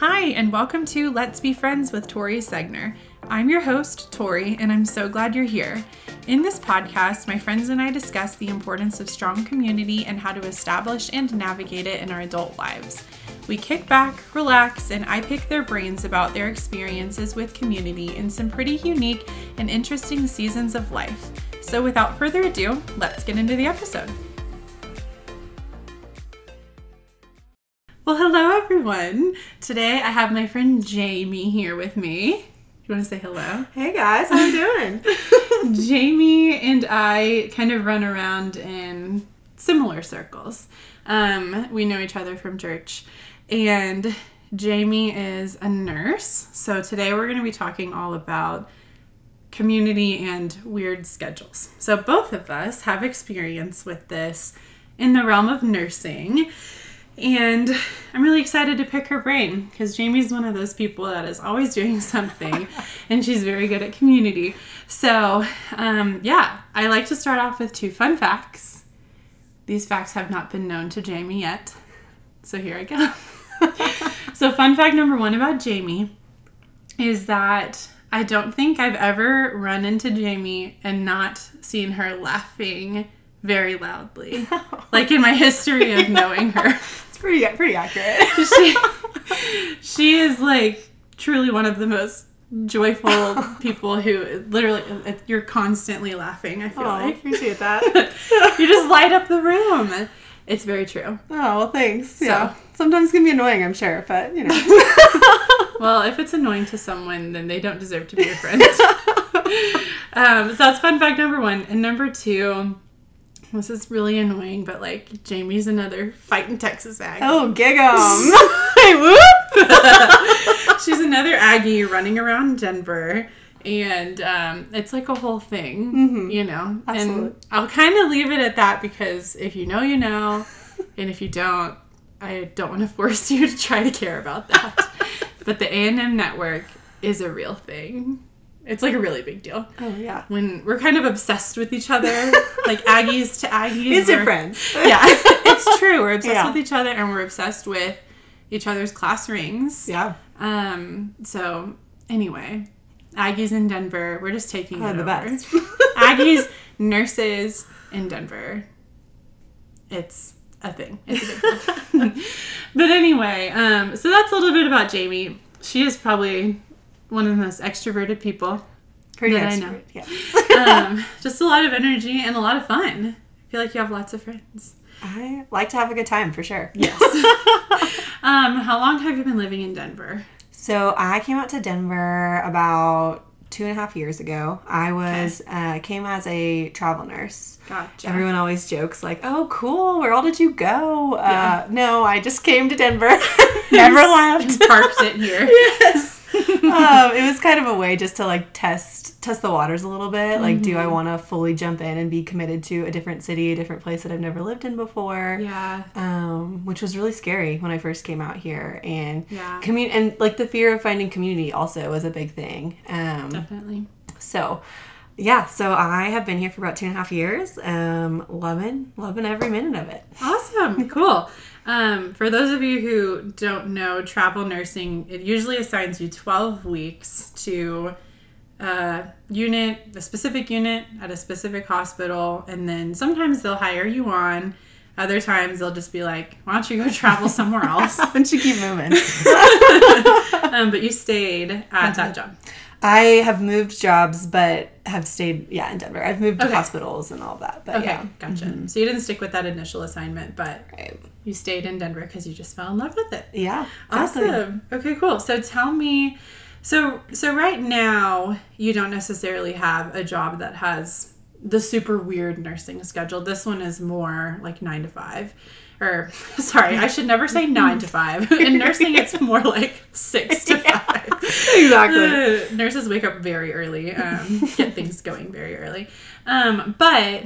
Hi, and welcome to Let's Be Friends with Tori Segner. I'm your host, Tori, and I'm so glad you're here. In this podcast, my friends and I discuss the importance of strong community and how to establish and navigate it in our adult lives. We kick back, relax, and I pick their brains about their experiences with community in some pretty unique and interesting seasons of life. So, without further ado, let's get into the episode. Well, hello everyone. Today I have my friend Jamie here with me. You want to say hello? Hey guys, how you doing? Jamie and I kind of run around in similar circles. Um, we know each other from church, and Jamie is a nurse. So today we're going to be talking all about community and weird schedules. So both of us have experience with this in the realm of nursing. And I'm really excited to pick her brain because Jamie's one of those people that is always doing something and she's very good at community. So, um, yeah, I like to start off with two fun facts. These facts have not been known to Jamie yet. So, here I go. so, fun fact number one about Jamie is that I don't think I've ever run into Jamie and not seen her laughing very loudly. like in my history of knowing her. It's pretty pretty accurate. she, she is like truly one of the most joyful people who literally you're constantly laughing. I feel Oh, like I appreciate that. you just light up the room. It's very true. Oh well, thanks. Yeah, sometimes it can be annoying, I'm sure, but you know. Well, if it's annoying to someone, then they don't deserve to be your friend. um, so that's fun fact number one. And number two, this is really annoying, but like Jamie's another fighting Texas Aggie. oh, gig 'em. hey, whoop. She's another Aggie running around Denver. And um, it's like a whole thing, Mhm. you know? Absolutely. And I'll kind of leave it at that because if you know, you know. And if you don't, I don't want to force you to try to care about that. but the A&M network is a real thing. It's like a really big deal. Oh yeah. When we're kind of obsessed with each other, like Aggies to Aggies. We're- friends. Yeah, it's true. We're obsessed Yeah. with each other and we're obsessed with each other's class rings. Yeah. Um, so anyway, Aggies in Denver, we're just taking Oh, it the over. best. Aggies, nurses in Denver. It's a thing. It's a big deal. but anyway, um, so that's a little bit about Jamie. She is probably one of the most extroverted people. Pretty that I know. extrovert, Yeah. Um, just a lot of energy and a lot of fun. I feel like you have lots of friends. I like to have a good time for sure. Yes. um, how long have you been living in Denver? So I came out to Denver about two and a half years ago. I was uh, came as a travel nurse. Gotcha. Everyone always jokes like, "Oh, cool! Where all did you go?" Yeah. Uh, no, I just came to Denver. Never left. Parked it here. yes. Um, it was kind of a way just to like test test the waters a little bit. Like, do Mm-hmm. I want to fully jump in and be committed to a different city, a different place that I've never lived in before? Yeah. Um, which was really scary when I first came out here, and Yeah. commun- and like the fear of finding community also was a big thing. Um, Definitely. so yeah, so I have been here for about two and a half years. Um, loving, loving every minute of it. Awesome. Cool. Um, for those of you who don't know, travel nursing, it usually assigns you 12 weeks to a unit, a specific unit at a specific hospital, and then sometimes they'll hire you on. Other times they'll just be like, why don't you go travel somewhere else? Why don't you keep moving? um, but you stayed at that job. I have moved jobs, but have stayed, yeah, in Denver. I've moved to hospitals and all that, but Okay, yeah. gotcha. So you didn't stick with that initial assignment, but Right. You stayed in Denver because you just fell in love with it. Yeah, exactly. Awesome. Okay, cool. So tell me so so right now you don't necessarily have a job that has the super weird nursing schedule. This one is more like 9 to 5. Or sorry, I should never say 9 to 5. In nursing it's more like 6 to 5. Exactly. Uh, nurses wake up very early, um, get things going very early. Um, but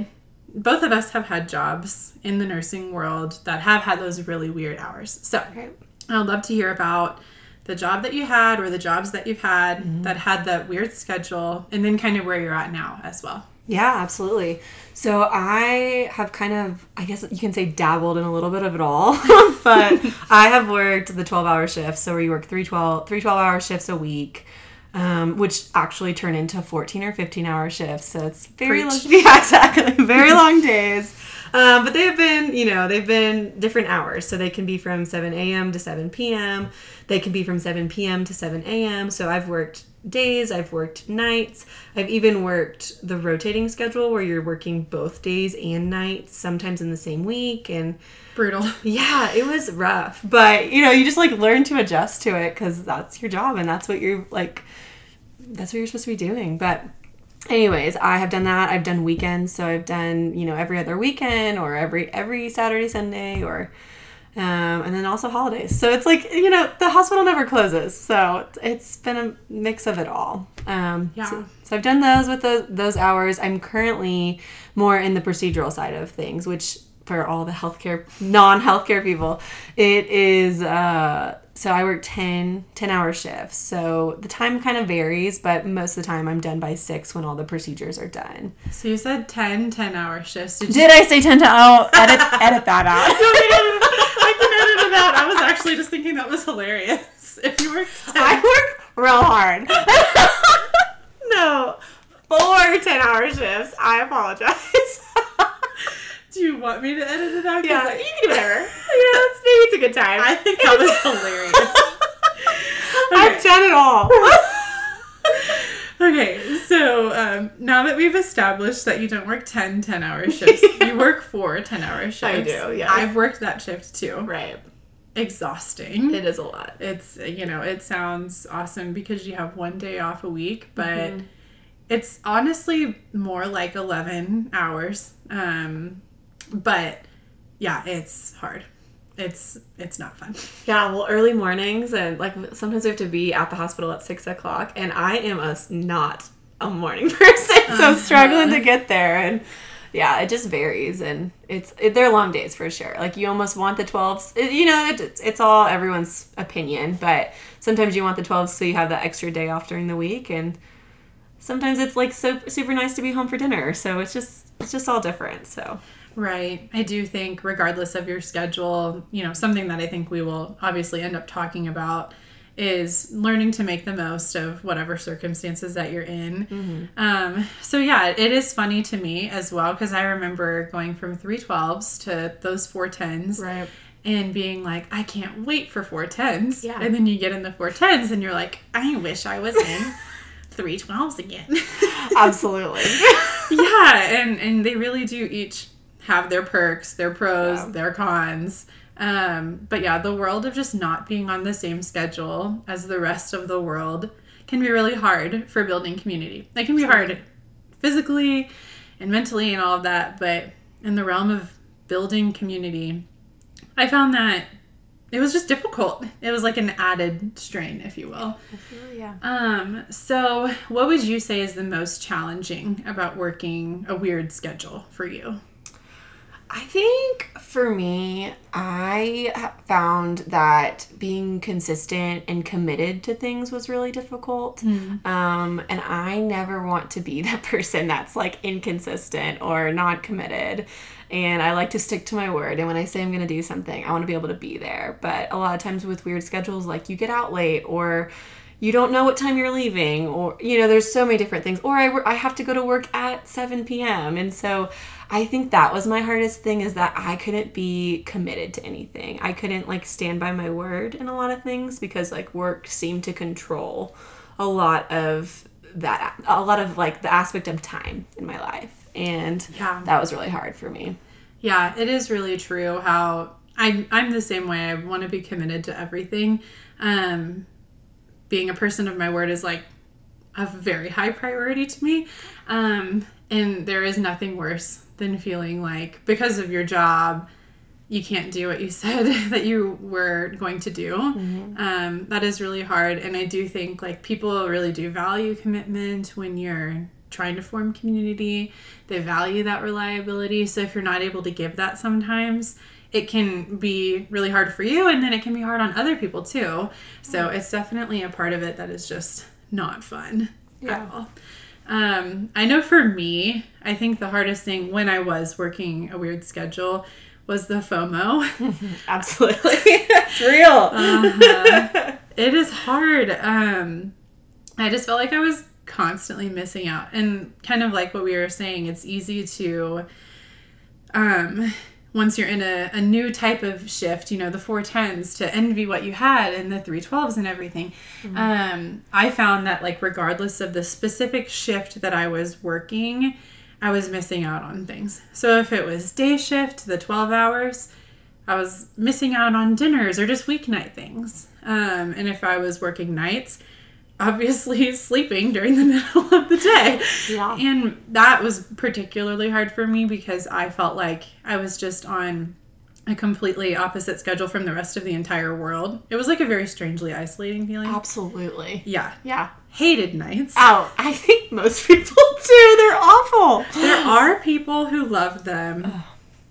both of us have had jobs in the nursing world that have had those really weird hours. So Right. I'd love to hear about the job that you had or the jobs that you've had mm-hmm. that had that weird schedule and then kind of where you're at now as well. Yeah, absolutely. So I have kind of, I guess you can say, dabbled in a little bit of it all, but I have worked the 12 hour shifts. So where you work three 12, three 12 hour shifts a week. Um, which actually turn into 14 or 15 hour shifts. So it's very long, yeah, exactly. Very long days. Um, but they've been, you know, they've been different hours. So they can be from 7 a.m. to 7 p.m. They can be from 7 p.m. to 7 a.m. So I've worked days, I've worked nights. I've even worked the rotating schedule where you're working both days and nights, sometimes in the same week. And Brutal. yeah, it was rough. But, you know, you just like learn to adjust to it because that's your job and that's what you're like, that's what you're supposed to be doing. But, anyways i have done that i've done weekends so i've done you know every other weekend or every every saturday sunday or um, and then also holidays. So it's like you know the hospital never closes. So it's- it's been a mix of it all. Um, Yeah. so, so i've done those with those, those hours. I'm currently more in the procedural side of things which for all the healthcare non-healthcare people it is uh, so i work 10 10 hour shifts. So the time kind of varies but most of the time i'm done by 6 when all the procedures are done. So you said 10 10 hour shifts. Did you i say 10 to oh edit edit that out? I can edit it out. I was actually just thinking that was hilarious. If you work 10 i work real hard. No four 10 hour shifts. I apologize Do you want me to edit it out? yeah I- you can do whatever yeah maybe it's a good time I think that was hilarious. i've done it all Okay, so um, now that we've established that you don't work 10 10 hour shifts, you work four 10 hour shifts. I do, yes. I've worked that shift too. right Exhausting. it is a lot it's, you know, it sounds awesome because you have one day off a week, but Mm-hmm. it's honestly more like 11 hours. Um, but yeah, it's hard. It's it's not fun. Yeah, well, early mornings and like sometimes we have to be at the hospital at six o'clock, and I am a not a morning person, so I'm struggling to get there, and yeah, it just varies, and it's it, they're long days for sure. Like you almost want the twelves, you know, it, it's all everyone's opinion, but sometimes you want the twelves so you have that extra day off during the week, and sometimes it's like so super nice to be home for dinner, so it's just it's just all different. So Right. I do think, regardless of your schedule, you know, something that I think we will obviously end up talking about is learning to make the most of whatever circumstances that you're in. Um, so, yeah, it is funny to me as well because I remember going from 312s to those 410s right, and being like, I can't wait for 410s. Yeah. And then you get in the 410s and you're like, I wish I was in 312s again. absolutely, yeah, and and they really do each have their perks, their pros, Yeah. their cons. Um, but yeah, the world of just not being on the same schedule as the rest of the world can be really hard for building community. It can be hard physically and mentally and all of that, but in the realm of building community, I found that it was just difficult. It was like an added strain, if you will. yeah. Um, so what would you say is the most challenging about working a weird schedule for you? I think for me, I found that being consistent and committed to things was really difficult. Um, and I never want to be that person that's like inconsistent or not committed. And I like to stick to my word. And when I say I'm going to do something, I want to be able to be there. But a lot of times with weird schedules, like you get out late or you don't know what time you're leaving or you know there's so many different things or I, I have to go to work at 7 p.m and so i think that was my hardest thing is that i couldn't be committed to anything i couldn't like stand by my word in a lot of things because like work seemed to control a lot of that a lot of like the aspect of time in my life and Yeah. that was really hard for me Yeah, it is really true how I'm I'm the same way. I want to be committed to everything. Um being a person of my word is like a very high priority to me. Um and there is nothing worse than feeling like because of your job you can't do what you said that you were going to do. Um, that is really hard. And I do think like people really do value commitment when you're trying to form community. They value that reliability. So if you're not able to give that sometimes, it can be really hard for you and then it can be hard on other people too. So it's definitely a part of it that is just not fun Yeah. at all. Um, I know for me, I think the hardest thing when I was working a weird schedule was the FOMO. Absolutely. it's real. Uh-huh. it is hard. Um, I just felt like I was constantly missing out. And kind of like what we were saying, it's easy to, um, once you're in a, a new type of shift, you know, the 410s, to envy what you had and the 312s and everything. Mm-hmm. Um, I found that, like, regardless of the specific shift that I was working, I was missing out on things. So if it was day shift, the 12 hours, I was missing out on dinners or just weeknight things. Um, and if I was working nights, obviously sleeping during the middle of the day. Yeah. And that was particularly hard for me because I felt like I was just on a completely opposite schedule from the rest of the entire world. It was like a very strangely isolating feeling. Absolutely. Yeah. Yeah. Hated nights. Oh, I think most people do. They're awful. There are people who love them. Ugh.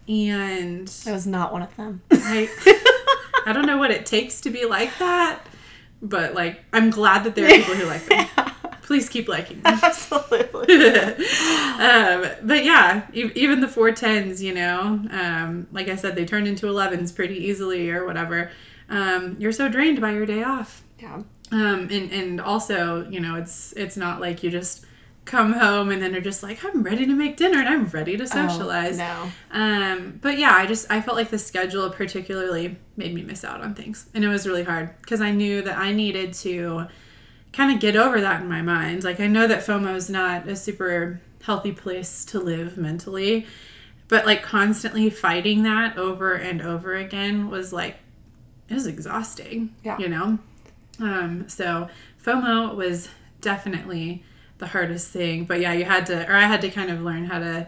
And I was not one of them. I, I don't know what it takes to be like that but like I'm glad that there are people who like them. Please keep liking them. Absolutely. um, but yeah, e- even the 410s, you know, um, like I said, they turn into 11s pretty easily or whatever. Um, you're so drained by your day off. Yeah. Um, and and also, you know, it's it's not like you just come home and then are just like i'm ready to make dinner and i'm ready to oh, socialize. oh, no. Um but yeah i just i felt like the schedule particularly made me miss out on things. And it was really hard because i knew that i needed to kind of get over that in my mind. Like i know that fomo is not a super healthy place to live mentally but like constantly fighting that over and over again was like it was exhausting yeah. you know? Um so fomo was definitely the hardest thing. But yeah, you had to, or I had to kind of learn how to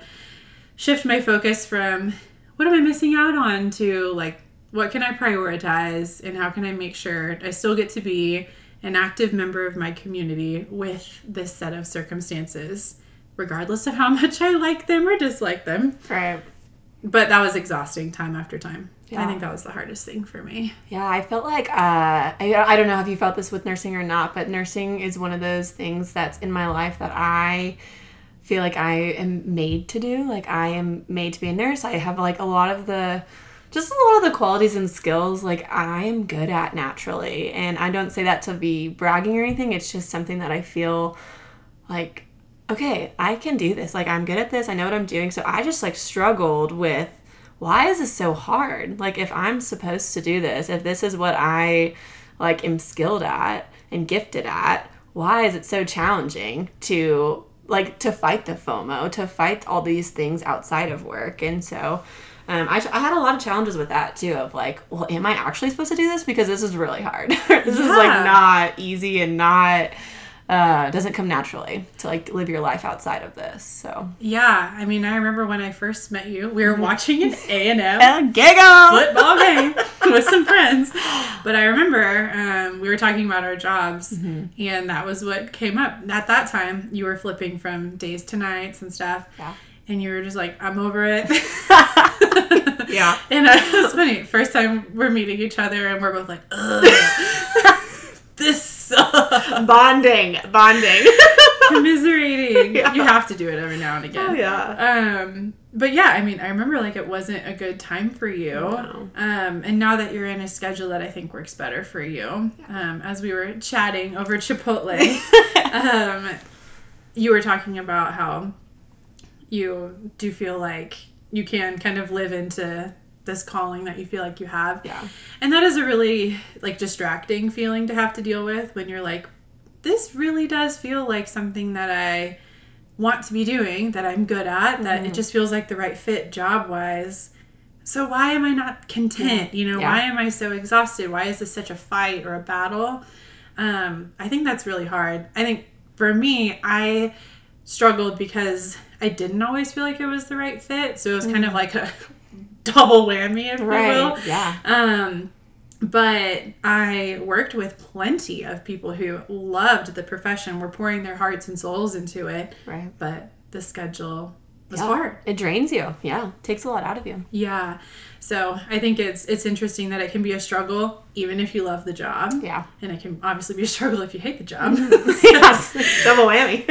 shift my focus from what am I missing out on to like, what can I prioritize and how can I make sure I still get to be an active member of my community with this set of circumstances, regardless of how much I like them or dislike them. Right. But that was exhausting time after time. Yeah. I think that was the hardest thing for me. Yeah, I felt like uh, I, I don't know if you felt this with nursing or not, but nursing is one of those things that's in my life that I feel like I am made to do. Like I am made to be a nurse. I have like a lot of the just a lot of the qualities and skills like I am good at naturally. And I don't say that to be bragging or anything. It's just something that I feel like okay, I can do this. Like I'm good at this. I know what I'm doing. So I just like struggled with why is this so hard? Like if I'm supposed to do this, if this is what I like am skilled at and gifted at, why is it so challenging to like to fight the FOMO, to fight all these things outside of work? And so um, I, I had a lot of challenges with that too of like, well, am I actually supposed to do this? Because this is really hard. this yeah. is like not easy and not uh, doesn't come naturally to like live your life outside of this. So yeah, I mean, I remember when I first met you, we were mm-hmm. watching an A and M football game with some friends. But I remember um, we were talking about our jobs, mm-hmm. and that was what came up at that time. You were flipping from days to nights and stuff. Yeah. And you were just like, I'm over it. yeah. And uh, it was funny. First time we're meeting each other, and we're both like, ugh. bonding, bonding, commiserating. Yeah. You have to do it every now and again. Oh yeah. Um, but yeah, I mean, I remember like it wasn't a good time for you. No. Um, and now that you're in a schedule that I think works better for you, um, as we were chatting over Chipotle, um, you were talking about how you do feel like you can kind of live into this calling that you feel like you have. Yeah. And that is a really like distracting feeling to have to deal with when you're like this really does feel like something that I want to be doing, that I'm good at, that mm-hmm. it just feels like the right fit job wise. So why am I not content? You know, yeah. why am I so exhausted? Why is this such a fight or a battle? Um, I think that's really hard. I think for me, I struggled because I didn't always feel like it was the right fit. So it was kind of like a double whammy, if right. you will. Yeah. Um, but I worked with plenty of people who loved the profession, were pouring their hearts and souls into it. Right. But the schedule was Yeah. hard. It drains you. Yeah. Takes a lot out of you. Yeah. So I think it's it's interesting that it can be a struggle even if you love the job. Yeah. And it can obviously be a struggle if you hate the job. yes. Double whammy.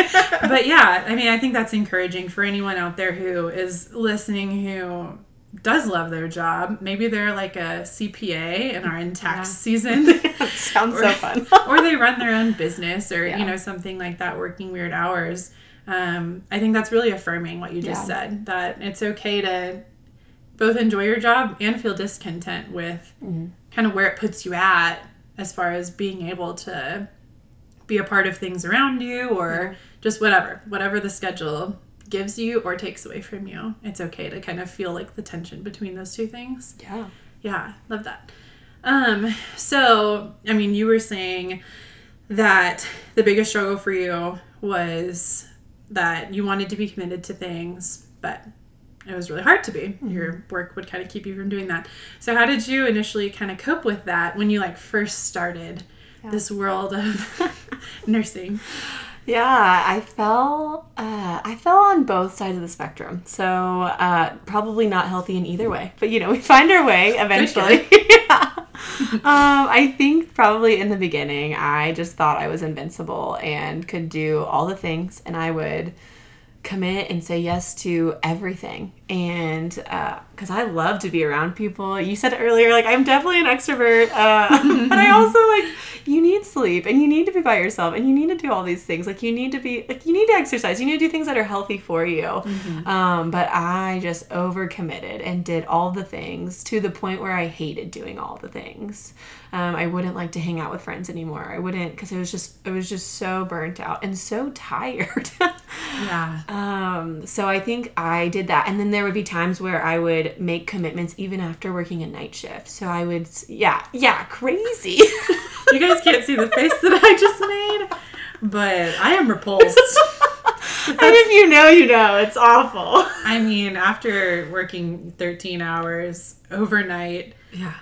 but yeah, I mean, I think that's encouraging for anyone out there who is listening who does love their job. Maybe they're like a CPA and are in tax Yeah. season. Sounds so fun. or they run their own business or Yeah. you know something like that working weird hours um, i think that's really affirming what you just Yeah. said that it's okay to both enjoy your job and feel discontent with Mm-hmm. kind of where it puts you at as far as being able to be a part of things around you or just whatever whatever the schedule gives you or takes away from you it's okay to kind of feel like the tension between those two things Yeah. yeah, love that. Um, so I mean, you were saying that the biggest struggle for you was that you wanted to be committed to things, but it was really hard to be. Your work would kind of keep you from doing that. So how did you initially kind of cope with that when you like first started this world of nursing? Yeah, I fell. Uh, I fell on both sides of the spectrum, so uh, probably not healthy in either way. But you know, we find our way eventually. yeah. um, I think probably in the beginning, I just thought I was invincible and could do all the things, and I would commit and say yes to everything. And because I love to be around people, you said earlier, like I'm definitely an extrovert, uh, but I also like you need sleep and you need to be by yourself and you need to do all these things. Like you need to be like you need to exercise. You need to do things that are healthy for you. Um, but I just overcommitted and did all the things to the point where I hated doing all the things. Um, I wouldn't like to hang out with friends anymore. I wouldn't because it was just it was just so burnt out and so tired. Yeah. Um, so I think I did that. And then there would be times where I would make commitments even after working a night shift. So I would, yeah, yeah, crazy. You guys can't see the face that I just made, but I am repulsed. and if you know, you know, it's awful. I mean, after working 13 hours overnight, Yeah.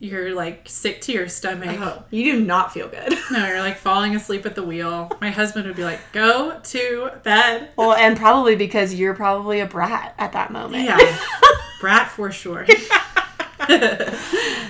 You're like sick to your stomach. Oh, you do not feel good. No, you're like falling asleep at the wheel. My husband would be like, go to bed. Well, and probably because you're probably a brat at that moment. Yeah. Brat for sure.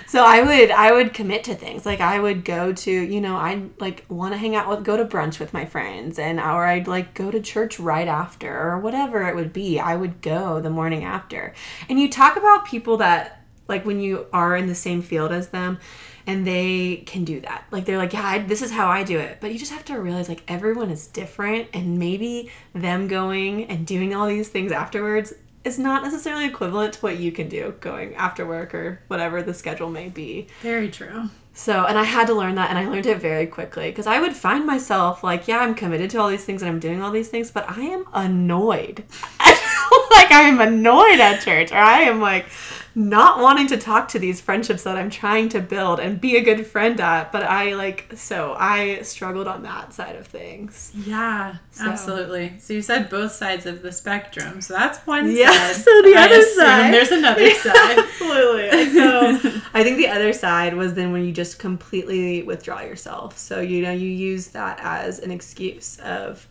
So I would I would commit to things like I would go to you know I'd like want to hang out with go to brunch with my friends and or I'd like go to church right after or whatever it would be I would go the morning after and you talk about people that like when you are in the same field as them and they can do that like they're like yeah I, this is how I do it but you just have to realize like everyone is different and maybe them going and doing all these things afterwards is not necessarily equivalent to what you can do going after work or whatever the schedule may be. Very true. So, and I had to learn that and I learned it very quickly because I would find myself like, yeah, I'm committed to all these things and I'm doing all these things, but I am annoyed. like, I am annoyed at church or I am like not wanting to talk to these friendships that I'm trying to build and be a good friend at. But I like, so I struggled on that side of things. Yeah, So- absolutely. So you said both sides of the spectrum. So that's one Yeah, side. so the I other side- There's another side. Absolutely. So I think the other side was then when you just completely withdraw yourself. So, you know, you use that as an excuse of,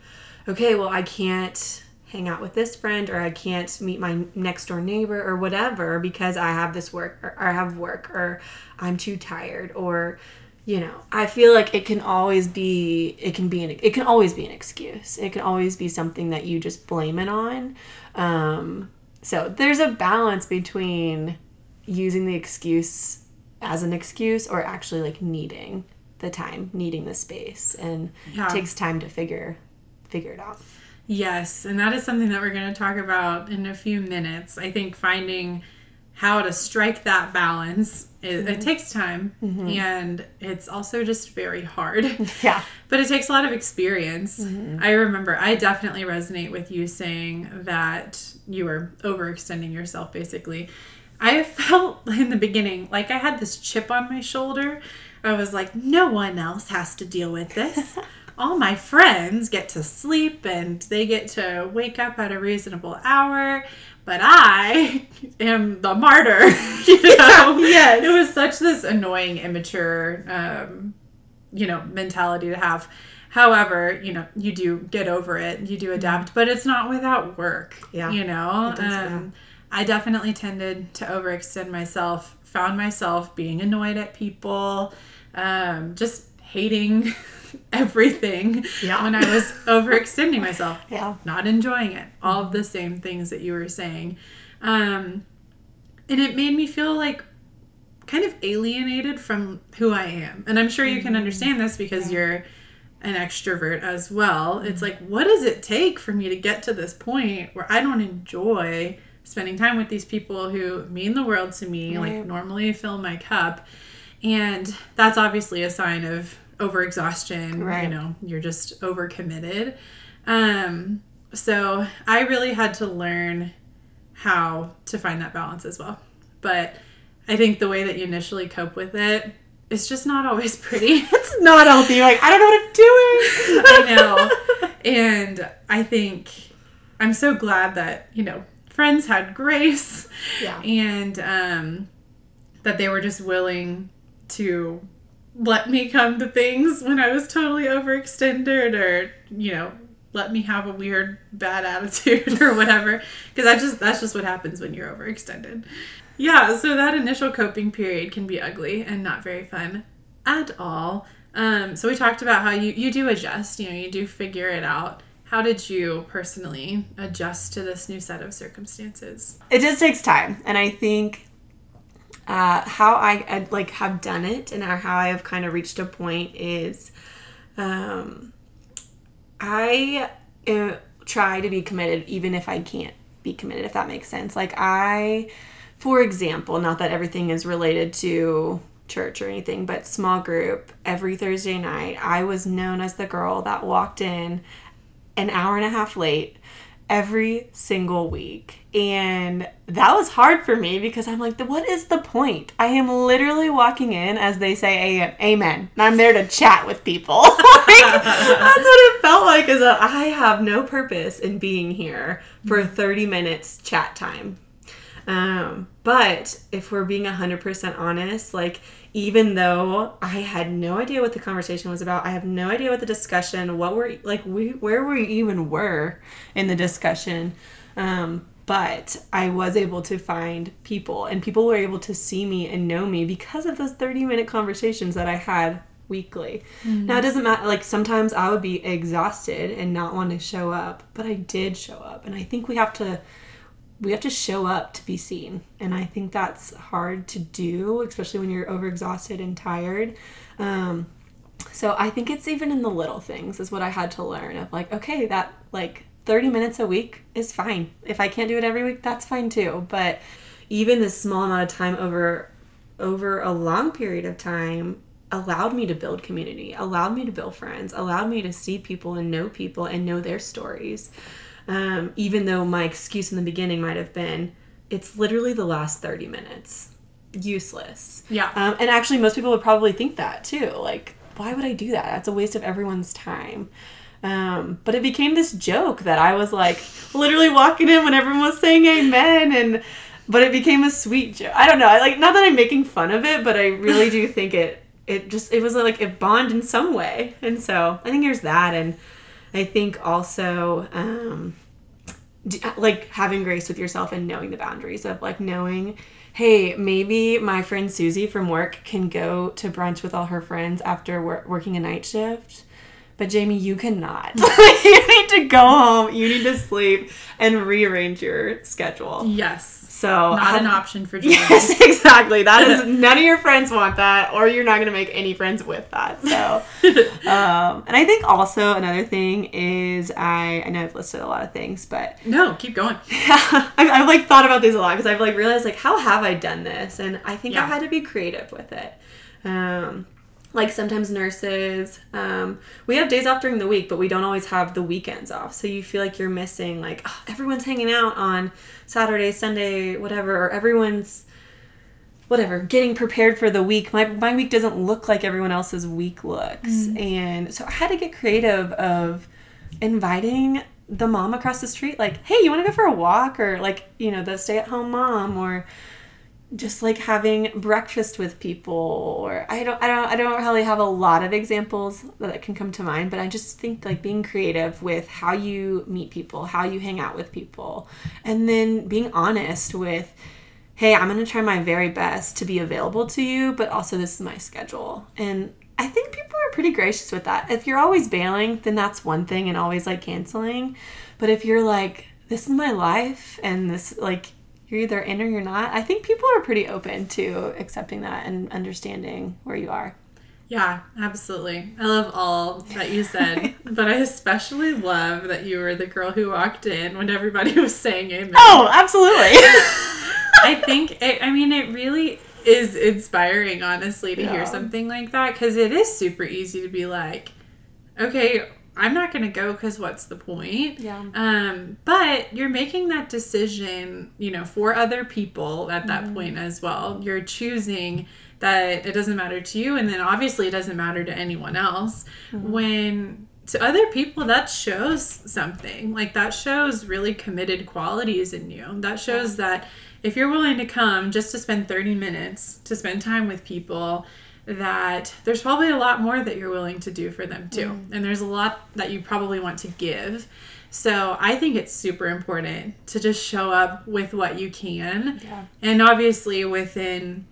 okay, well, I can't hang out with this friend or I can't meet my next door neighbor or whatever because I have this work or, I have work or I'm too tired or you know i feel like it can always be it can be an it can always be an excuse. It can always be something that you just blame it on. Um so there's a balance between using the excuse as an excuse or actually like needing the time needing the space and Yeah. it takes time to figure figure it out Yes, and that is something that we're going to talk about in a few minutes. I think finding how to strike that balance it, Mm-hmm. it takes time and it's also just very hard. yeah But it takes a lot of experience. Mm-hmm. I remember I definitely resonate with you saying that you were overextending yourself basically. I felt in the beginning like I had this chip on my shoulder. I was like, no one else has to deal with this. All my friends get to sleep and they get to wake up at a reasonable hour, but I am the martyr. you know? yes. It was such this annoying, immature um, you know mentality to have However, you know, you do get over it, you do adapt, but it's not without work. Yeah. You know? Does, yeah. um, I definitely tended to overextend myself, found myself being annoyed at people, um, just hating everything Yeah. when I was overextending myself Yeah. not enjoying it. All of the same things that you were saying. Um, and it made me feel like kind of alienated from who I am. And I'm sure you can understand this because you're an extrovert as well. It's like, what does it take for me to get to this point where I don't enjoy spending time with these people who mean the world to me, like normally fill my cup? And that's obviously a sign of overexhaustion. You Right. know, you're just overcommitted. Um, so I really had to learn how to find that balance as well. But I think the way that you initially cope with it, it is just not always pretty. It's not healthy. You're like, I don't know what I'm doing. I know. And I think I'm so glad that, you know, friends had grace Yeah. and um, that they were just willing to let me come to things when I was totally overextended or, you know, let me have a weird bad attitude or whatever because that just that's just what happens when you're overextended. Yeah, so that initial coping period can be ugly and not very fun at all. Um, so we talked about how you you do adjust, you know, you do figure it out. How did you personally adjust to this new set of circumstances? it just takes time and i think uh, how I, I like have done it and how i have kind of reached a point is um, i uh, try to be committed even if i can't be committed if that makes sense. Like i for example not that everything is related to church or anything but small group every thursday night i was known as the girl that walked in an hour and a half late every single week. And that was hard for me because I'm like, what is the point? I am literally walking in as they say amen. I'm there to chat with people. like, that's what it felt like is that I have no purpose in being here for 30 minutes chat time. Um, but if we're being 100% honest, like, even though I had no idea what the conversation was about, I have no idea what the discussion, what were like, we where we even were in the discussion. Um, but I was able to find people, and people were able to see me and know me because of those 30 minute conversations that I had weekly. Now, it doesn't matter, like, sometimes I would be exhausted and not want to show up, but I did show up. And I think we have to we have to show up to be seen. And i think that's hard to do especially when you're overexhausted and tired. Um, so i think it's even in the little things is what i had to learn of like okay that like 30 minutes a week is fine. If i can't do it every week that's fine too. But even this small amount of time over over a long period of time allowed me to build community allowed me to build friends allowed me to see people and know people and know their stories um, even though my excuse in the beginning might have been it's literally the last 30 minutes. Useless. Yeah. um, and actually most people would probably think that too. Like why would i do that? That's a waste of everyone's time. Um, but it became this joke that i was like literally walking in when everyone was saying amen and but it became a sweet joke. I don't know. I like not that i'm making fun of it but i really do think it it just it was like a bond in some way. And so i think there's that and i think also um like having grace with yourself and knowing the boundaries of like knowing hey maybe my friend susie from work can go to brunch with all her friends after wor- working a night shift. But jamie you cannot. You need to go home. You need to sleep and rearrange your schedule. Yes. So Not an option for Jamie. Yes, exactly. That is none of your friends want that, or you're not going to make any friends with that. So, um, and I think also another thing is I I know I've listed a lot of things, but No, keep going. I've, I've like thought about these a lot because I've like realized like how have I done this, and I think Yeah. I've had to be creative with it. Um, like sometimes nurses, um, we have days off during the week, but we don't always have the weekends off. So you feel like you're missing like oh, everyone's hanging out on Saturday, Sunday, whatever, or everyone's whatever getting prepared for the week. My, my week doesn't look like everyone else's week looks. And so i had to get creative of inviting the mom across the street like hey you want to go for a walk? Or like you know the stay-at-home mom or just like having breakfast with people or I don't I don't I don't really have a lot of examples that can come to mind but I just think like being creative with how you meet people how you hang out with people and then being honest with hey I'm going to try my very best to be available to you but also this is my schedule. And I think people are pretty gracious with that. If you're always bailing then that's one thing and always like canceling. But if you're like this is my life and this like you're either in or you're not. I think people are pretty open to accepting that and understanding where you are. Yeah, absolutely. I love all that you said, but I especially love that you were the girl who walked in when everybody was saying amen. Oh, absolutely. I think, it, I mean, it really is inspiring, honestly, to yeah. hear something like that because it is super easy to be like, okay, I'm not going to go because what's the point? Yeah. Um, but you're making that decision, you know, for other people at that mm-hmm. point as well. You're choosing that it doesn't matter to you, and then obviously it doesn't matter to anyone else. Mm-hmm. When to other people, that shows something. Like that shows really committed qualities in you. That shows that if you're willing to come just to spend 30 minutes to spend time with people that there's probably a lot more that you're willing to do for them too. Mm. And there's a lot that you probably want to give. So I think it's super important to just show up with what you can. Yeah. And obviously within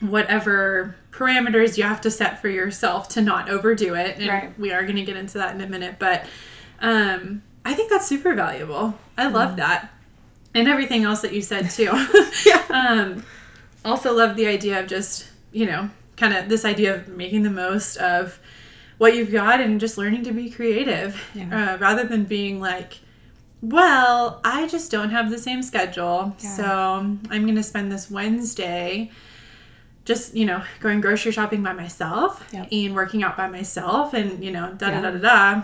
whatever parameters you have to set for yourself to not overdo it. And right. we are going to get into that in a minute. But um, I think that's super valuable. I love mm. that. And everything else that you said too. yeah. um, also love the idea of just, you know, kind of this idea of making the most of what you've got and just learning to be creative yeah. uh, rather than being like well i just don't have the same schedule yeah. so i'm going to spend this wednesday just you know going grocery shopping by myself yep. and working out by myself and you know da da da da da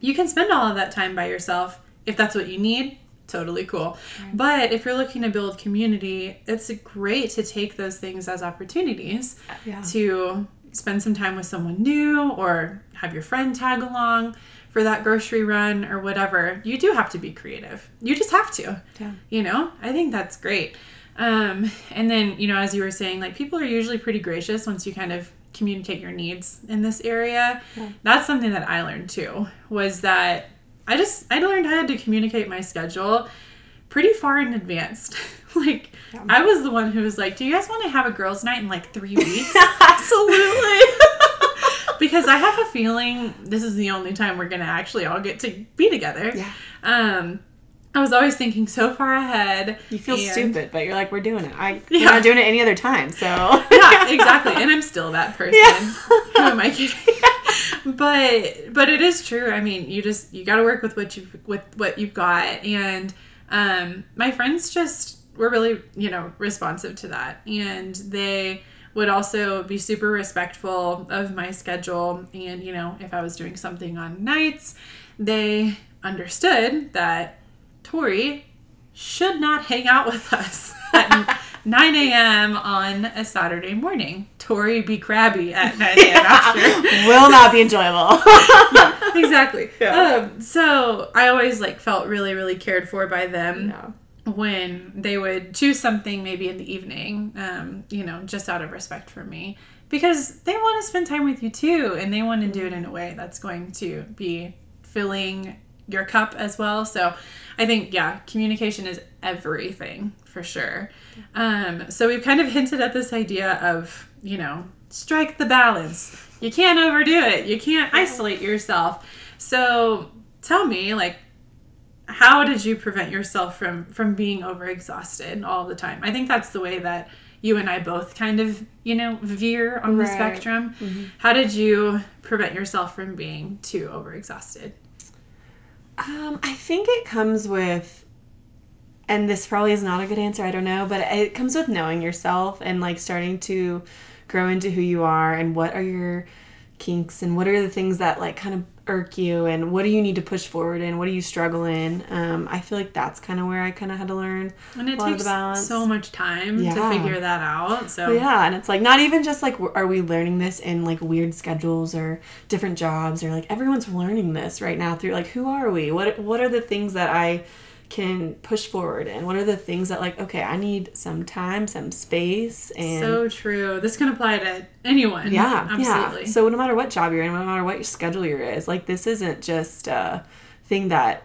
you can spend all of that time by yourself if that's what you need totally cool. Right. But if you're looking to build community, it's great to take those things as opportunities yeah. to spend some time with someone new or have your friend tag along for that grocery run or whatever. You do have to be creative. You just have to. Yeah. You know, I think that's great. Um, and then, you know, as you were saying, like people are usually pretty gracious once you kind of communicate your needs in this area. Yeah. That's something that I learned too, was that I just I learned how to communicate my schedule pretty far in advance. like yeah. I was the one who was like, "Do you guys want to have a girls' night in like three weeks?" Absolutely. because I have a feeling this is the only time we're gonna actually all get to be together. Yeah. Um, I was always thinking so far ahead. You feel stupid, but you're like, we're doing it. I yeah. we're not doing it any other time. So yeah, exactly. And I'm still that person. Yeah. Who am I kidding? But but it is true. I mean, you just you got to work with what you with what you've got, and um, my friends just were really you know responsive to that, and they would also be super respectful of my schedule. And you know if i was doing something on nights they understood that tori should not hang out with us 9 a.m. on a Saturday morning. Tori be crabby at 9 a.m. after. Will not be enjoyable. yeah, exactly. Yeah. Um, so I always like felt really, really cared for by them. Yeah when they would choose something maybe in the evening, um, you know, just out of respect for me, because they want to spend time with you too, and they want to do it in a way that's going to be filling your cup as well. So I think, yeah, communication is everything for sure. Um, so we've kind of hinted at this idea of, you know, strike the balance. You can't overdo it. You can't isolate yourself. So tell me, like, how did you prevent yourself from from being overexhausted all the time? I think that's the way that you and I both kind of, you know, veer on the right. spectrum. Mm-hmm. How did you prevent yourself from being too overexhausted? Um, I think it comes with and this probably is not a good answer, I don't know, but it comes with knowing yourself and like starting to grow into who you are and what are your kinks and what are the things that like kind of irk you and what do you need to push forward in? What do you struggle in um, i feel like that's kind of where i kind of had to learn and it takes so much time yeah. to figure that out so. But yeah and it's like not even just like are we learning this in like weird schedules or different jobs or like everyone's learning this right now through like who are we? What what are the things that i can push forward and What are the things that like, okay, I need some time, some space and So true. This can apply to anyone. yeah, absolutely. Yeah. So no matter what job you're in, no matter what your schedule you're is, like this isn't just a thing that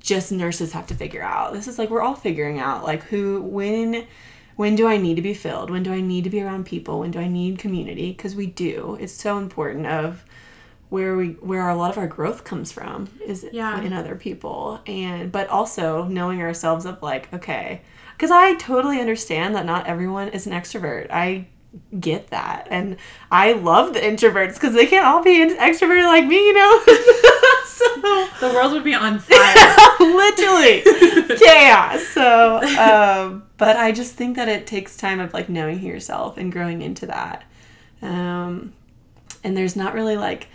just nurses have to figure out. This is like we're all figuring out like who when when do I need to be filled? When do I need to be around people? When do I need community? Because we do. It's so important of where we where a lot of our growth comes from is Yeah. in other people. And but also knowing ourselves of like okay because i totally understand that not everyone is an extrovert. I get that. And i love the introverts because they can't all be extroverted like me you know? So the world would be on fire. literally. Chaos. So um but i just think that it takes time of like knowing yourself and growing into that. Um and there's not really like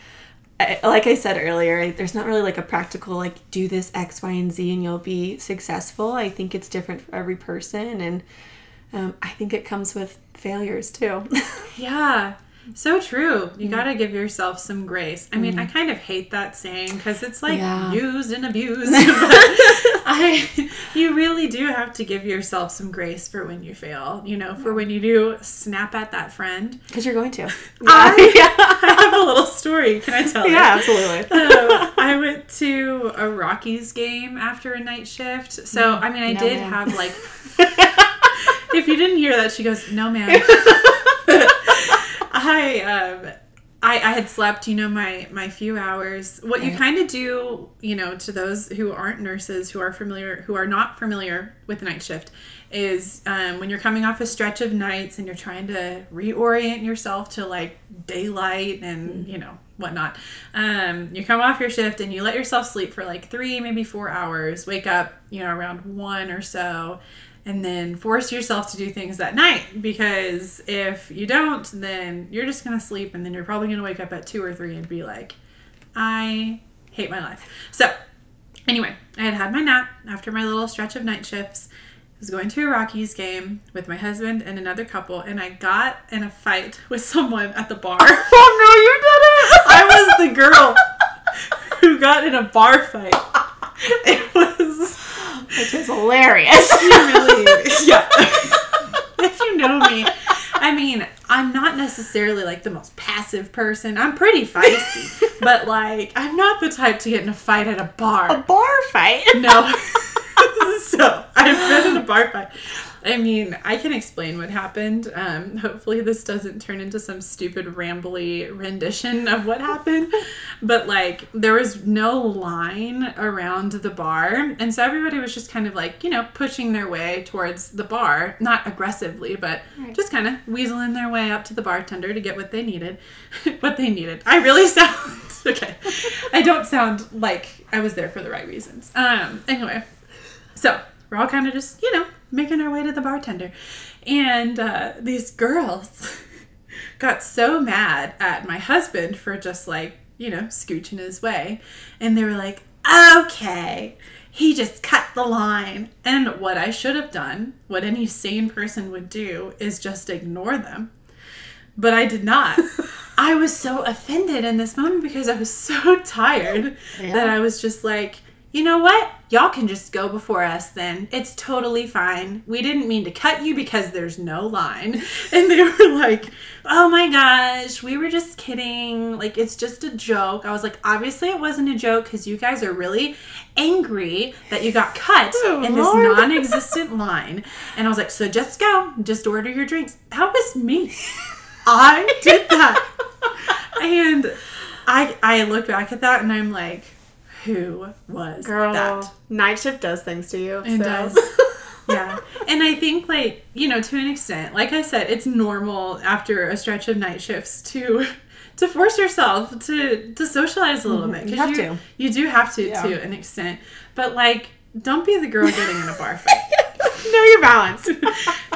I, like i said earlier there's not really like a practical like do this x y and z and you'll be successful i think it's different for every person and um, i think it comes with failures too yeah. So true. You Mm. got to give yourself some grace. I mean, I kind of hate that saying because it's like Yeah. used and abused. I, you really do have to give yourself some grace for when you fail. You know, for when you do snap at that friend. because you're going to I- yeah I have a little story. Can I tell it? yeah absolutely Um, I went to a Rockies game after a night shift. So, I mean, I No, did ma'am. have like. if you didn't hear that, she goes, "No, ma'am." I um, I, I had slept, you know, my my few hours. What you kind of do, you know, to those who aren't nurses, who are familiar, who are not familiar with night shift, is um, when you're coming off a stretch of nights and you're trying to reorient yourself to like daylight and you know whatnot. Um, you come off your shift and you let yourself sleep for like three, maybe four hours. Wake up, you know, around one or so, and then force yourself to do things that night because if you don't, then you're just gonna sleep and then you're probably gonna wake up at two or three and be like, I hate my life. So, anyway, I had had my nap after my little stretch of night shifts. I was going to a Rockies game with my husband and another couple, and I got in a fight with someone at the bar. oh no, you didn't I was the girl who got in a bar fight. It was which is hilarious really, yeah. if you know me, I mean, I'm not necessarily like the most passive person. I'm pretty feisty, but like, I'm not the type to get in a fight at a bar. A bar fight No. so I've been in a bar fight. I mean, I can explain what happened. Um, hopefully, this doesn't turn into some stupid, rambly rendition of what happened. But, like, there was no line around the bar. And so everybody was just kind of like, you know, pushing their way towards the bar. Not aggressively, but Right. just kind of weaseling their way up to the bartender to get what they needed. what they needed. I really sound. Okay. I don't sound like I was there for the right reasons. Um, anyway. So we're all kind of just, you know, making our way to the bartender. And uh, these girls got so mad at my husband for just like, you know, scooching his way. And they were like, okay, he just cut the line. And what I should have done, what any sane person would do, is just ignore them. But I did not. I was so offended in this moment because I was so tired Yeah. that I was just like, you know what? Y'all can just go before us then. It's totally fine. We didn't mean to cut you because there's no line. And they were like, oh my gosh, we were just kidding. Like, it's just a joke. I was like, obviously it wasn't a joke because you guys are really angry that you got cut Oh, in this non existent line. And I was like, so just go, just order your drinks. That was me. I did that. And I I look back at that and I'm like, who was Girl, that? night shift does things to you. It so. does. Yeah. And I think like, you know, to an extent, like I said, it's normal after a stretch of night shifts to to force yourself to to socialize a little mm-hmm. bit. 'cause You have to. You do have to Yeah. to an extent. But like don't be the girl getting in a bar fight. know your balance.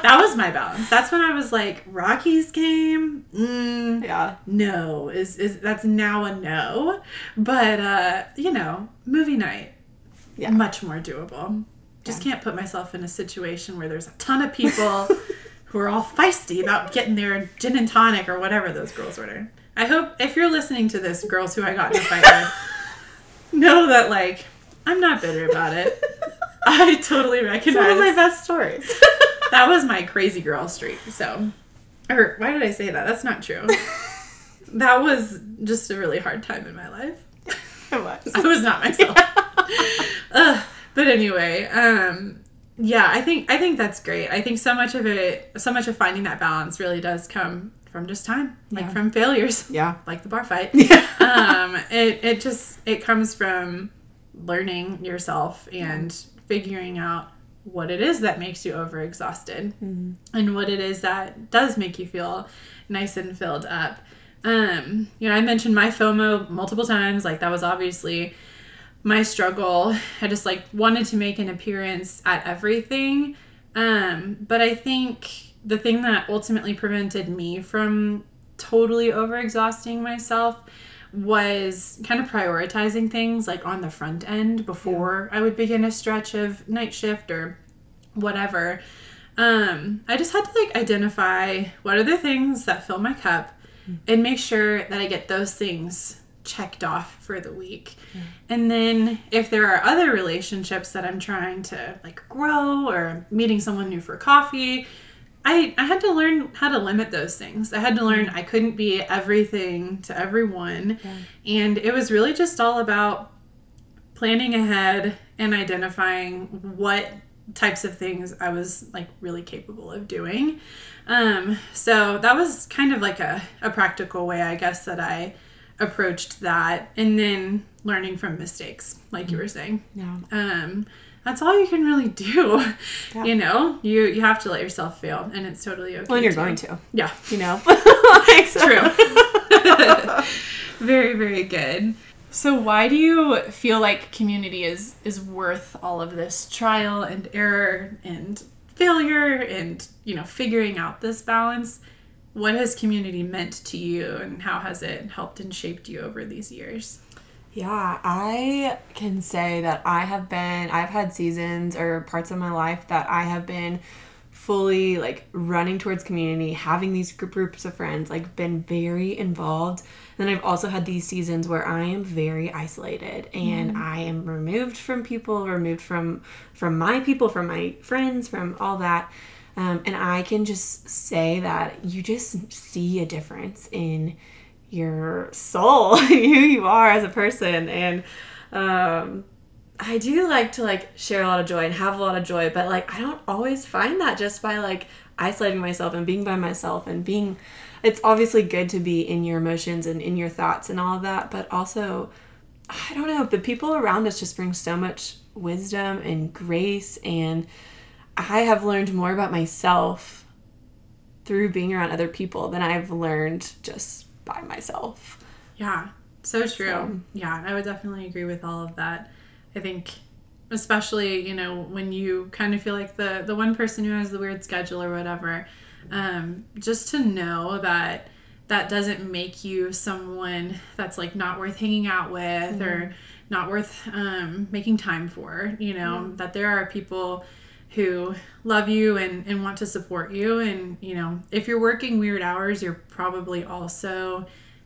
That was my balance. That's when I was like, Rockies game? Mm, yeah. no is is that's now a no but uh you know movie night Yeah. much more doable just can't put myself in a situation where there's a ton of people who are all feisty about getting their gin and tonic or whatever those girls order i hope if you're listening to this girls who i got in a fight with know that like i'm not bitter about it I totally It's recognize. one of my best stories. that was my crazy girl streak. So, or why did I say that? That's not true. that was just a really hard time in my life. it was. I was not myself. Ugh. But anyway, um, yeah, I think I think that's great. I think so much of it, so much of finding that balance, really does come from just time, like Yeah. from failures, Yeah. like the bar fight. Yeah. um, it it just it comes from learning yourself and figuring out what it is that makes you overexhausted and what it is that does make you feel nice and filled up. Um, you know, I mentioned my FOMO multiple times. Like that was obviously my struggle. I just like wanted to make an appearance at everything. Um, but I think the thing that ultimately prevented me from totally overexhausting myself was kind of prioritizing things like on the front end before I would begin a stretch of night shift or whatever. Um, I just had to like identify what are the things that fill my cup and make sure that I get those things checked off for the week. And then if there are other relationships that I'm trying to like grow or meeting someone new for coffee, I, I had to learn how to limit those things. I had to learn I couldn't be everything to everyone. And it was really just all about planning ahead and identifying what types of things I was like really capable of doing. Um, so that was kind of like a, a practical way, I guess, that I approached that. And then learning from mistakes, like you were saying. Yeah. Um, that's all you can really do. Yeah. You know, you you have to let yourself fail, and it's totally okay. Well, you're to. going to, Yeah, you know. Like, true. very very good. So why do you feel like community is is worth all of this trial and error and failure and you know figuring out this balance? What has community meant to you, and how has it helped and shaped you over these years? Yeah, I can say that I have been, I've had seasons or parts of my life that I have been fully like running towards community, having these groups of friends, like been very involved. And then I've also had these seasons where I am very isolated and I am removed from people, removed from from my people, from my friends, from all that. Um, and I can just say that you just see a difference in your soul, who you are as a person. And um, I do like to like share a lot of joy and have a lot of joy, but like I don't always find that just by like isolating myself and being by myself and being. It's obviously good to be in your emotions and in your thoughts and all of that, but also I don't know, the people around us just bring so much wisdom and grace and I have learned more about myself through being around other people than I've learned just by myself. Yeah, so true. So- Yeah, I would definitely agree with all of that. I think especially, you know, when you kind of feel like the the one person who has the weird schedule or whatever, um, just to know that that doesn't make you someone that's like not worth hanging out with or not worth um, making time for, you know, that there are people who love you and, and want to support you. And, you know, if you're working weird hours, you're probably also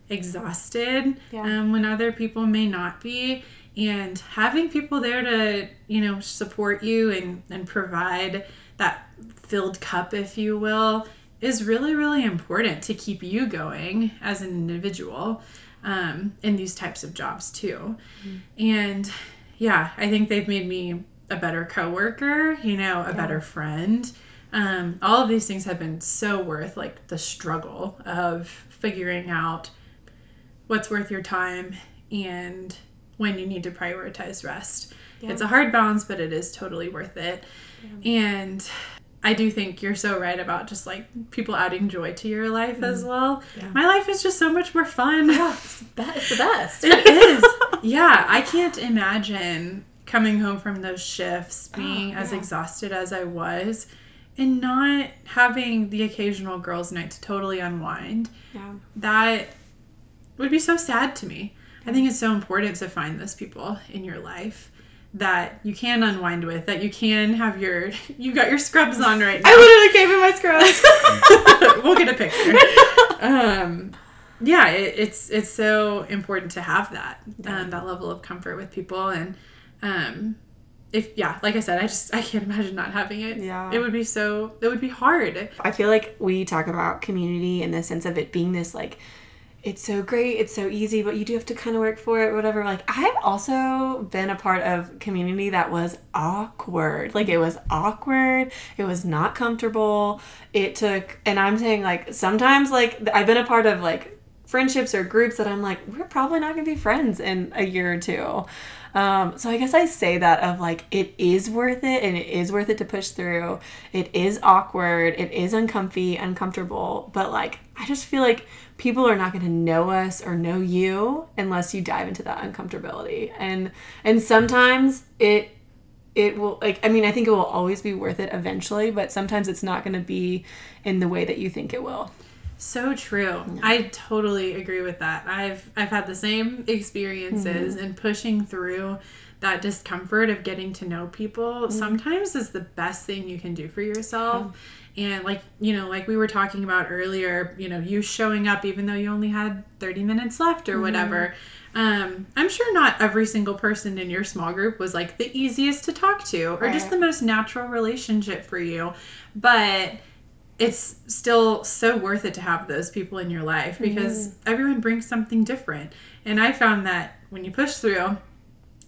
exhausted Yeah. um, when other people may not be. And having people there to, you know, support you and, and provide that filled cup, if you will, is really, really important to keep you going as an individual um, in these types of jobs, too. And yeah, I think they've made me a better coworker, you know, a better friend. Um, all of these things have been so worth like the struggle of figuring out what's worth your time and when you need to prioritize rest. It's a hard balance, but it is totally worth it. And I do think you're so right about just like people adding joy to your life as well. Yeah. My life is just so much more fun. It's the best. It is. Yeah, I can't imagine coming home from those shifts being as yeah. exhausted as I was and not having the occasional girls' night to totally unwind. Yeah. That would be so sad to me. I think it's so important to find those people in your life that you can unwind with, that you can have your you got your scrubs on right now. I literally came in my scrubs. we'll get a picture. Um, yeah, it, it's it's so important to have that um, that level of comfort with people, and um, if yeah, like I said, I just I can't imagine not having it. Yeah. It would be so it would be hard. I feel like we talk about community in the sense of it being this like it's so great, it's so easy, but you do have to kind of work for it, whatever. Like I've also been a part of community that was awkward. Like it was awkward, it was not comfortable. It took and I'm saying like sometimes like I've been a part of like friendships or groups that I'm like we're probably not going to be friends in a year or two. Um, so I guess I say that of like it is worth it and it is worth it to push through. It is awkward, it is uncomfy, uncomfortable, but like I just feel like people are not going to know us or know you unless you dive into that uncomfortability. And and sometimes it it will like I mean I think it will always be worth it eventually, but sometimes it's not going to be in the way that you think it will. So true. I totally agree with that. I've I've had the same experiences mm-hmm. and pushing through that discomfort of getting to know people mm-hmm. sometimes is the best thing you can do for yourself. And like, you know, like we were talking about earlier, you know, you showing up even though you only had 30 minutes left or mm-hmm. whatever. Um, I'm sure not every single person in your small group was like the easiest to talk to or just the most natural relationship for you. But it's still so worth it to have those people in your life because mm. everyone brings something different. And I found that when you push through,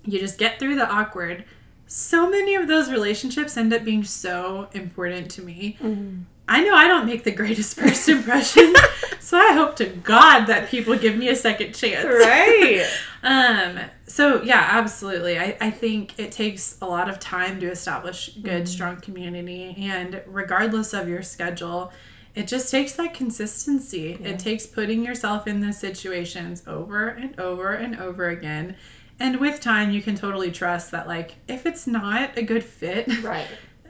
you just get through the awkward. So many of those relationships end up being so important to me. Mm-hmm. I know I don't make the greatest first impressions, so I hope to God that people give me a second chance. Right. Um, so yeah, absolutely. I, I think it takes a lot of time to establish good, strong community and regardless of your schedule, it just takes that consistency. It takes putting yourself in those situations over and over and over again. And with time you can totally trust that like if it's not a good fit, right.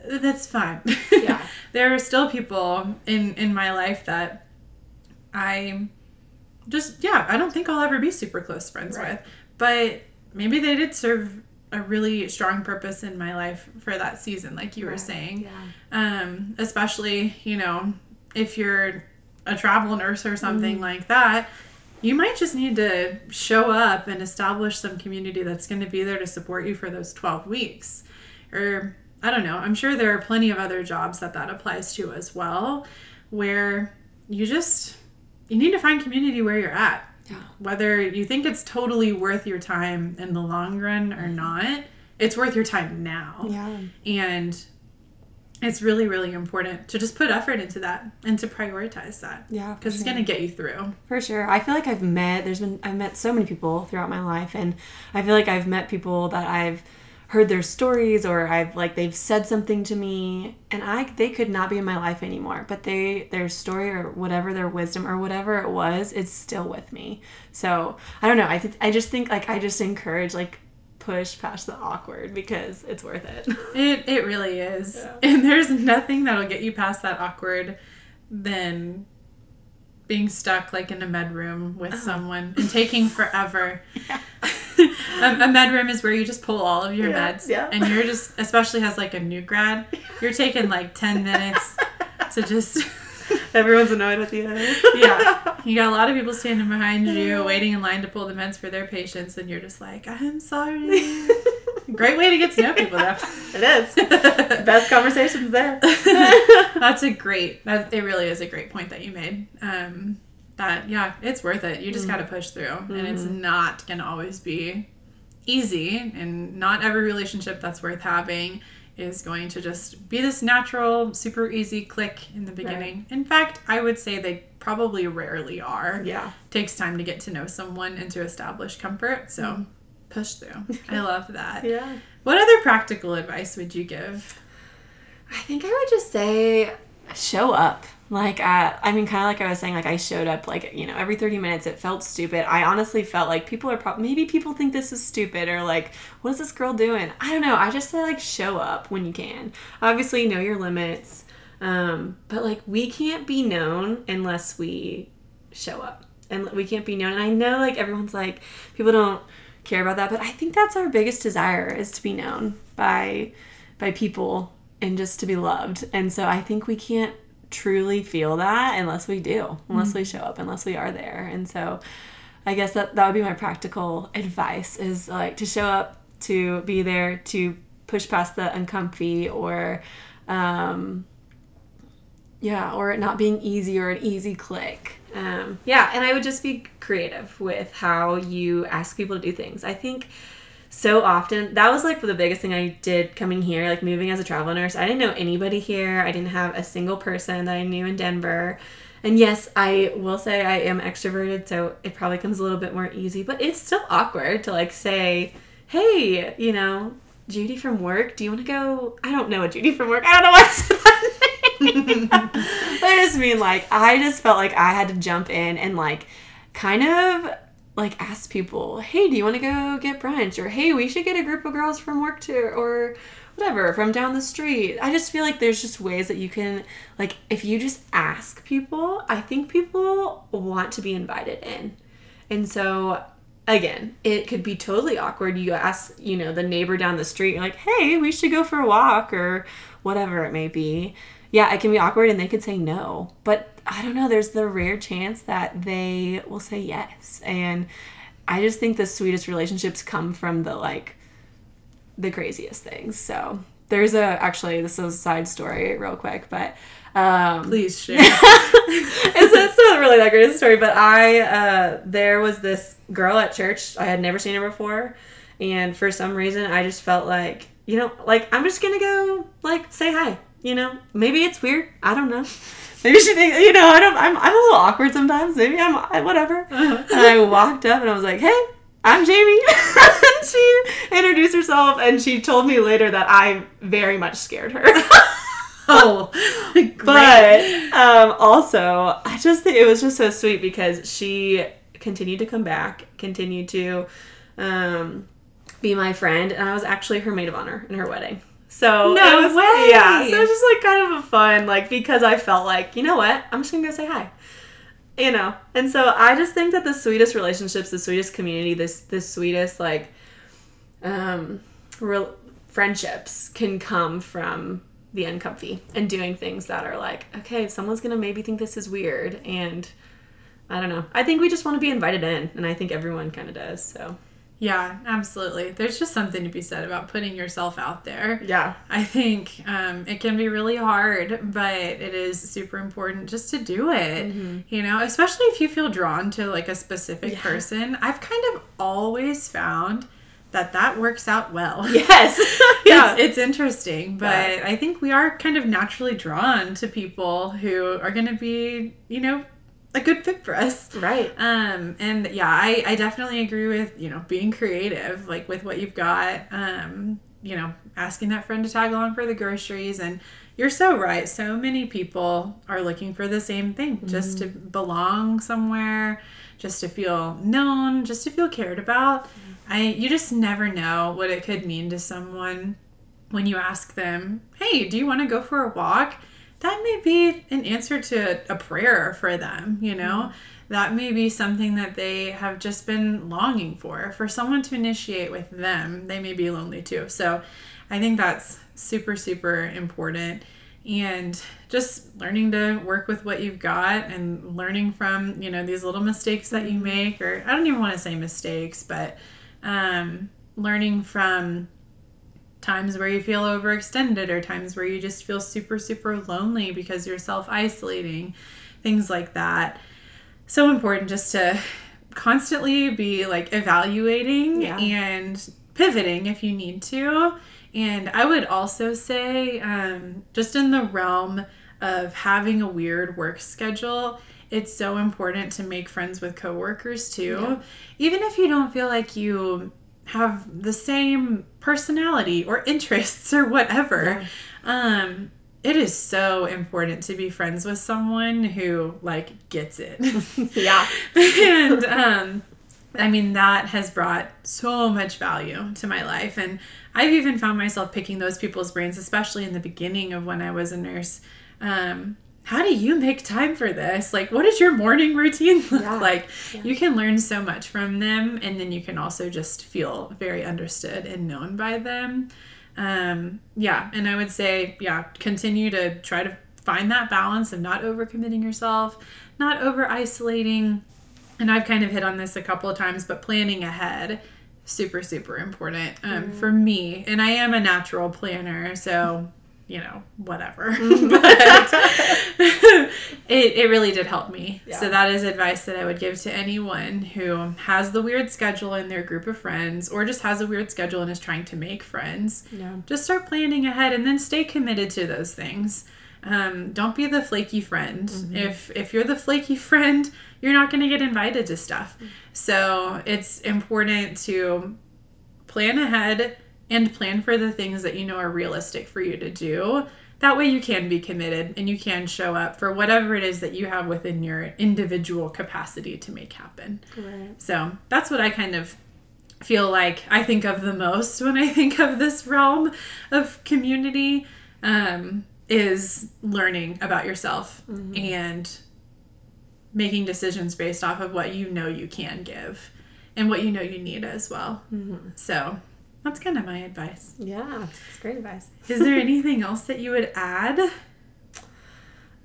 That's fine. Yeah. there are still people in in my life that I just yeah, I don't think I'll ever be super close friends Right. with. But maybe they did serve a really strong purpose in my life for that season like you were saying. Yeah. Um especially, you know, if you're a travel nurse or something Mm-hmm. like that, you might just need to show up and establish some community that's going to be there to support you for those 12 weeks. Or, I don't know, I'm sure there are plenty of other jobs that that applies to as well, where you just, you need to find community where you're at. Yeah. Whether you think it's totally worth your time in the long run or mm-hmm. not, it's worth your time now. Yeah. And it's really, really important to just put effort into that and to prioritize that Yeah. because it's going to get you through. For sure. I feel like I've met there's been I've met so many people throughout my life and I feel like I've met people that I've heard their stories or I've like they've said something to me and I they could not be in my life anymore but they their story or whatever their wisdom or whatever it was is still with me. So, I don't know. I th- I just think like I just encourage like push past the awkward because it's worth it. It it really is. Yeah. And there's nothing that'll get you past that awkward than being stuck like in a med room with uh-huh. someone and taking forever. a, a med room is where you just pull all of your Yeah, meds yeah. and you're just especially as like a new grad, you're taking like 10 minutes to just Everyone's annoyed with you. yeah. You got a lot of people standing behind you waiting in line to pull the meds for their patients and you're just like, "I'm sorry." Great way to get to know people though. It is. Best conversations there. That's a great. That it really is a great point that you made. Um, that yeah, it's worth it. You just got to push through, and it's not gonna always be easy. And not every relationship that's worth having is going to just be this natural, super easy click in the beginning. In fact, I would say they probably rarely are. Yeah. takes time to get to know someone and to establish comfort. So push through. I love that. Yeah. What other practical advice would you give? I think I would just say show up. Like, uh, I mean, kind of like I was saying, like I showed up, like you know, every thirty minutes. It felt stupid. I honestly felt like people are probably maybe people think this is stupid or like, what is this girl doing? I don't know. I just say like show up when you can. Obviously, know your limits, um, but like we can't be known unless we show up, and we can't be known. And I know like everyone's like people don't care about that, but I think that's our biggest desire is to be known by by people and just to be loved. And so I think we can't truly feel that unless we do, unless we show up, unless we are there. And so I guess that that would be my practical advice is like to show up, to be there, to push past the uncomfy or um yeah or it not being easy or an easy click um yeah and i would just be creative with how you ask people to do things. I think so often that was like the biggest thing i did coming here like moving as a travel nurse. I didn't know anybody here. I didn't have a single person that i knew in denver. And yes i will say i am extroverted so it probably comes a little bit more easy but it's still awkward to like say hey you know judy from work do you want to go? I don't know a judy from work. I don't know what's that I just mean like I just felt like I had to jump in and like kind of like ask people, hey, do you want to go get brunch? Or hey, we should get a group of girls from work to or whatever from down the street. I just feel like there's just ways that you can like if you just ask people, I think people want to be invited in. And so again, it could be totally awkward. You ask, you know, the neighbor down the street, you're like, hey, we should go for a walk or whatever it may be yeah, it can be awkward and they could say no. But I don't know, there's the rare chance that they will say yes. And I just think the sweetest relationships come from the like the craziest things. So there's a actually this is a side story real quick, but um please share. it's, it's not really that great a story, but I uh there was this girl at church. I had never seen her before, and for some reason I just felt like you know, like I'm just gonna go like say hi you know, maybe it's weird. I don't know. Maybe she thinks, you know, I don't, I'm, I'm a little awkward sometimes. Maybe I'm, I, whatever. Uh-huh. And I walked up and I was like, hey, I'm Jamie. and she introduced herself and she told me later that I very much scared her. oh, but um, also, I just think it was just so sweet because she continued to come back, continued to um, be my friend, and I was actually her maid of honor in her wedding. So no was, way. Yeah. So it was just like kind of a fun, like because I felt like, you know what, I'm just gonna go say hi. You know? And so I just think that the sweetest relationships, the sweetest community, this the sweetest like um friendships can come from the uncomfy and doing things that are like, okay, someone's gonna maybe think this is weird and I don't know. I think we just want to be invited in, and I think everyone kind of does. So yeah, absolutely. There's just something to be said about putting yourself out there. Yeah. I think um, it can be really hard, but it is super important just to do it. Mm-hmm. You know, especially if you feel drawn to like a specific yeah. person. I've kind of always found that that works out well. Yes. yeah. It's, it's, interesting, but yeah. I think we are kind of naturally drawn to people who are going to be, you know, a good fit for us. Right. Um, and yeah, I, I definitely agree with, you know, being creative, like with what you've got. Um, you know, asking that friend to tag along for the groceries and you're so right. So many people are looking for the same thing, mm-hmm. just to belong somewhere, just to feel known, just to feel cared about. Mm-hmm. I you just never know what it could mean to someone when you ask them, "Hey, do you want to go for a walk?" That may be an answer to a prayer for them, you know? Mm-hmm. That may be something that they have just been longing for, for someone to initiate with them. They may be lonely too. So I think that's super, super important. And just learning to work with what you've got and learning from, you know, these little mistakes that you mm-hmm. make, or I don't even want to say mistakes, but um, learning from times where you feel overextended or times where you just feel super super lonely because you're self-isolating things like that so important just to constantly be like evaluating yeah. and pivoting if you need to and i would also say um, just in the realm of having a weird work schedule it's so important to make friends with coworkers too yeah. even if you don't feel like you have the same personality or interests or whatever. Yeah. Um, it is so important to be friends with someone who like gets it. yeah. and um I mean that has brought so much value to my life and I've even found myself picking those people's brains especially in the beginning of when I was a nurse. Um how do you make time for this? Like, what does your morning routine look yeah. like? Yeah. You can learn so much from them, and then you can also just feel very understood and known by them. Um, yeah, and I would say, yeah, continue to try to find that balance of not overcommitting yourself, not over isolating. And I've kind of hit on this a couple of times, but planning ahead super super important um, for me and i am a natural planner so you know whatever. Mm-hmm. But it, it really did help me. Yeah. so that is advice that i would give to anyone who has the weird schedule in their group of friends or just has a weird schedule and is trying to make friends Yeah. just start planning ahead and then stay committed to those things. Um, don't be the flaky friend. Mm-hmm. If if you're the flaky friend you're not going to get invited to stuff. Mm. So it's important to plan ahead and plan for the things that you know are realistic for you to do that way you can be committed and you can show up for whatever it is that you have within your individual capacity to make happen Right. so that's what I kind of feel like I think of the most when I think of this realm of community um, is learning about yourself and making decisions based off of what you know you can give and what you know you need as well. So that's kind of my advice. Yeah. It's great advice. Is there anything else that you would add?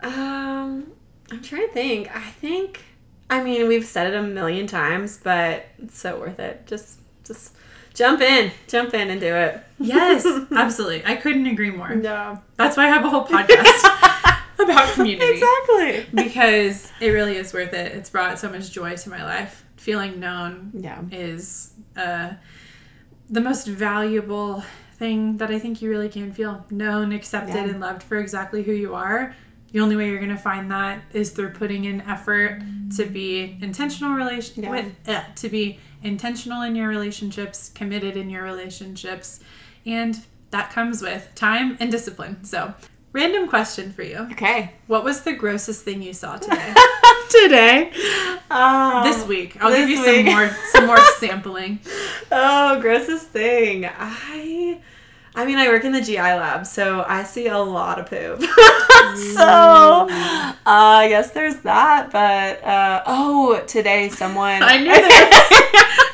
Um, I'm trying to think. I think, I mean, we've said it a million times, but it's so worth it. Just, just jump in, jump in and do it. Yes, absolutely. I couldn't agree more. Yeah. That's why I have a whole podcast about community. Exactly. because it really is worth it. It's brought so much joy to my life. Feeling known Yeah. is uh, the most valuable thing that I think you really can feel known, accepted, Yeah. and loved for exactly who you are. The only way you're going to find that is through putting in effort to be intentional relation Yeah. with uh, to be intentional in your relationships, committed in your relationships, and that comes with time and discipline. So, random question for you. Okay. What was the grossest thing you saw today? Today. Oh, this week. I'll give this you some more some more sampling. Oh, grossest thing. I I mean, I work in the GI lab, so I see a lot of poop. so, uh, I guess there's that, but uh, oh, today someone I knew was,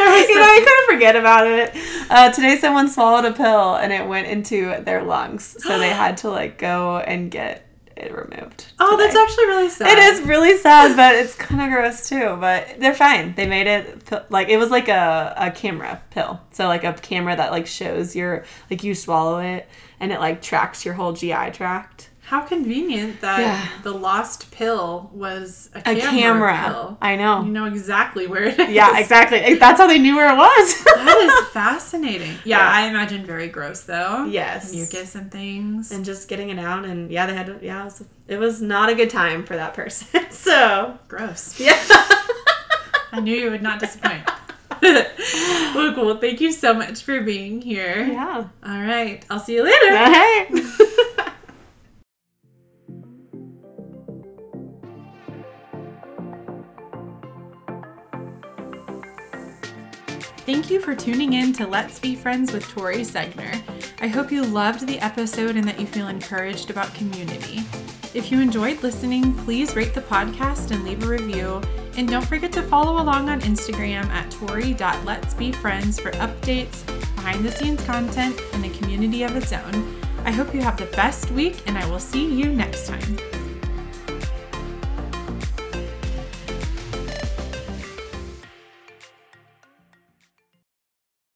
I you know, I something. couldn't forget about it. Uh, today, someone swallowed a pill and it went into their lungs, so they had to like go and get it removed. Oh, today. that's actually really sad. It is really sad, but it's kind of gross too. But they're fine. They made it like it was like a, a camera pill. So like a camera that like shows your like you swallow it and it like tracks your whole GI tract. How convenient that Yeah. the lost pill was a, A camera, camera. pill. I know. You know exactly where it is. Yeah, exactly. That's how they knew where it was. That is fascinating. Yeah, Yeah. I imagine very gross though. Yes. Mucus and things. and just getting it out and yeah, they had to, yeah, it was, it was not a good time for that person. so, gross. yeah. I knew you would not disappoint. well, cool. Thank you so much for being here. yeah. All right. I'll see you later. Hey. Thank you for tuning in to Let's Be Friends with Tori Segner. I hope you loved the episode and that you feel encouraged about community. If you enjoyed listening, please rate the podcast and leave a review. And don't forget to follow along on Instagram at tori.letsbefriends for updates, behind the scenes content, and a community of its own. I hope you have the best week, and I will see you next time.